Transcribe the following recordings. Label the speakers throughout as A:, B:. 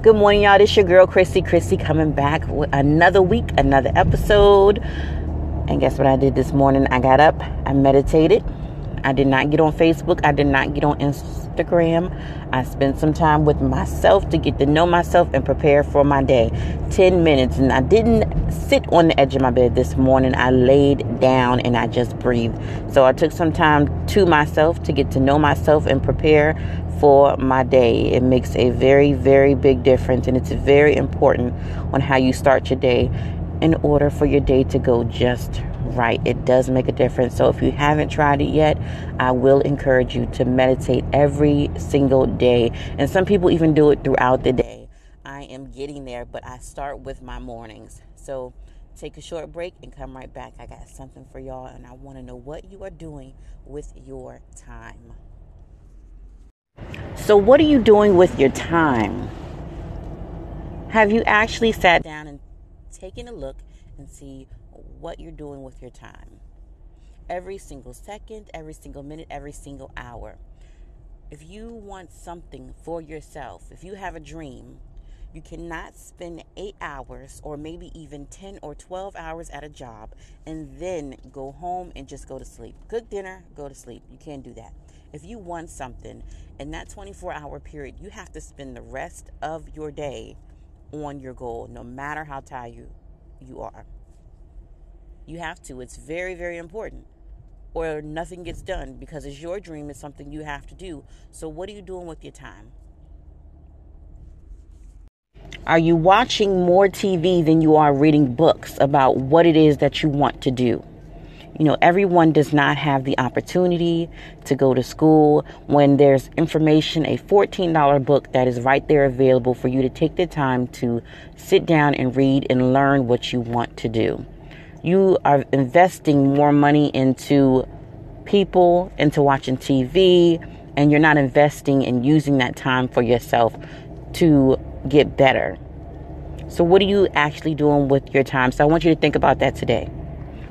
A: Good morning, y'all. This your girl, Chrissy. Chrissy coming back with another week, another episode. And guess what I did this morning? I got up, I meditated. I did not get on Facebook. I did not get on Instagram. I spent some time with myself to get to know myself and prepare for my day. 10 minutes. And I didn't sit on the edge of my bed this morning. I laid down and I just breathed. So I took some time to myself to get to know myself and prepare for my day. It makes a very, very big difference. And it's very important on how you start your day in order for your day to go just right. It does make a difference. So if you haven't tried it yet, I will encourage you to meditate every single day. And some people even do it throughout the day. I am getting there, but I start with my mornings. So take a short break and come right back. I got something for y'all, and I want to know what you are doing with your time. So, what are you doing with your time? Have you actually sat down and taken a look and see what you're doing with your time. Every single second, every single minute, every single hour. If you want something for yourself, if you have a dream, you cannot spend eight hours or maybe even 10 or 12 hours at a job and then go home and just go to sleep. Cook dinner, go to sleep. You can't do that. If you want something in that 24 hour period, you have to spend the rest of your day on your goal, no matter how tired you, you are. You have to. It's very, very important. Or nothing gets done because it's your dream, it's something you have to do. So, what are you doing with your time? Are you watching more TV than you are reading books about what it is that you want to do? You know, everyone does not have the opportunity to go to school when there's information, a $14 book that is right there available for you to take the time to sit down and read and learn what you want to do you are investing more money into people, into watching TV, and you're not investing in using that time for yourself to get better. So, what are you actually doing with your time? So, I want you to think about that today.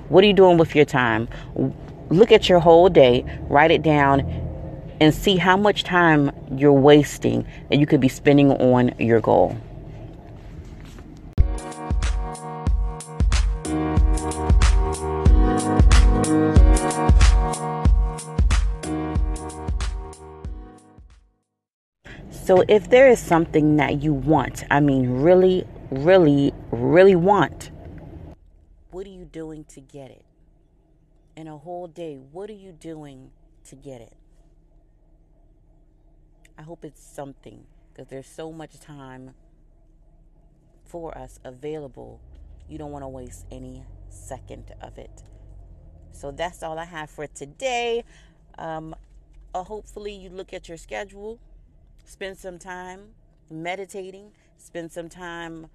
A: What are you doing with your time? Look at your whole day, write it down, and see how much time you're wasting that you could be spending on your goal. So if there is something that you want, I mean, really, really, really want, what are you doing to get it? In a whole day, what are you doing to get it? I hope it's something because there's so much time for us available. You don't want to waste any second of it. So that's all I have for today. Um, uh, hopefully, you look at your schedule Spend some time meditating, spend some time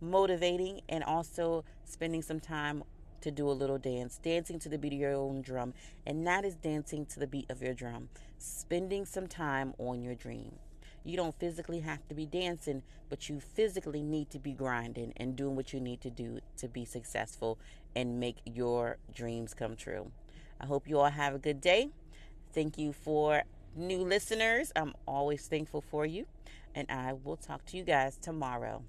A: motivating, and also spending some time to do a little dance, dancing to the beat of your own drum. And that is dancing to the beat of your drum, spending some time on your dream. You don't physically have to be dancing, but you physically need to be grinding and doing what you need to do to be successful and make your dreams come true. I hope you all have a good day. Thank you for new listeners. I'm always thankful for you. And I will talk to you guys tomorrow.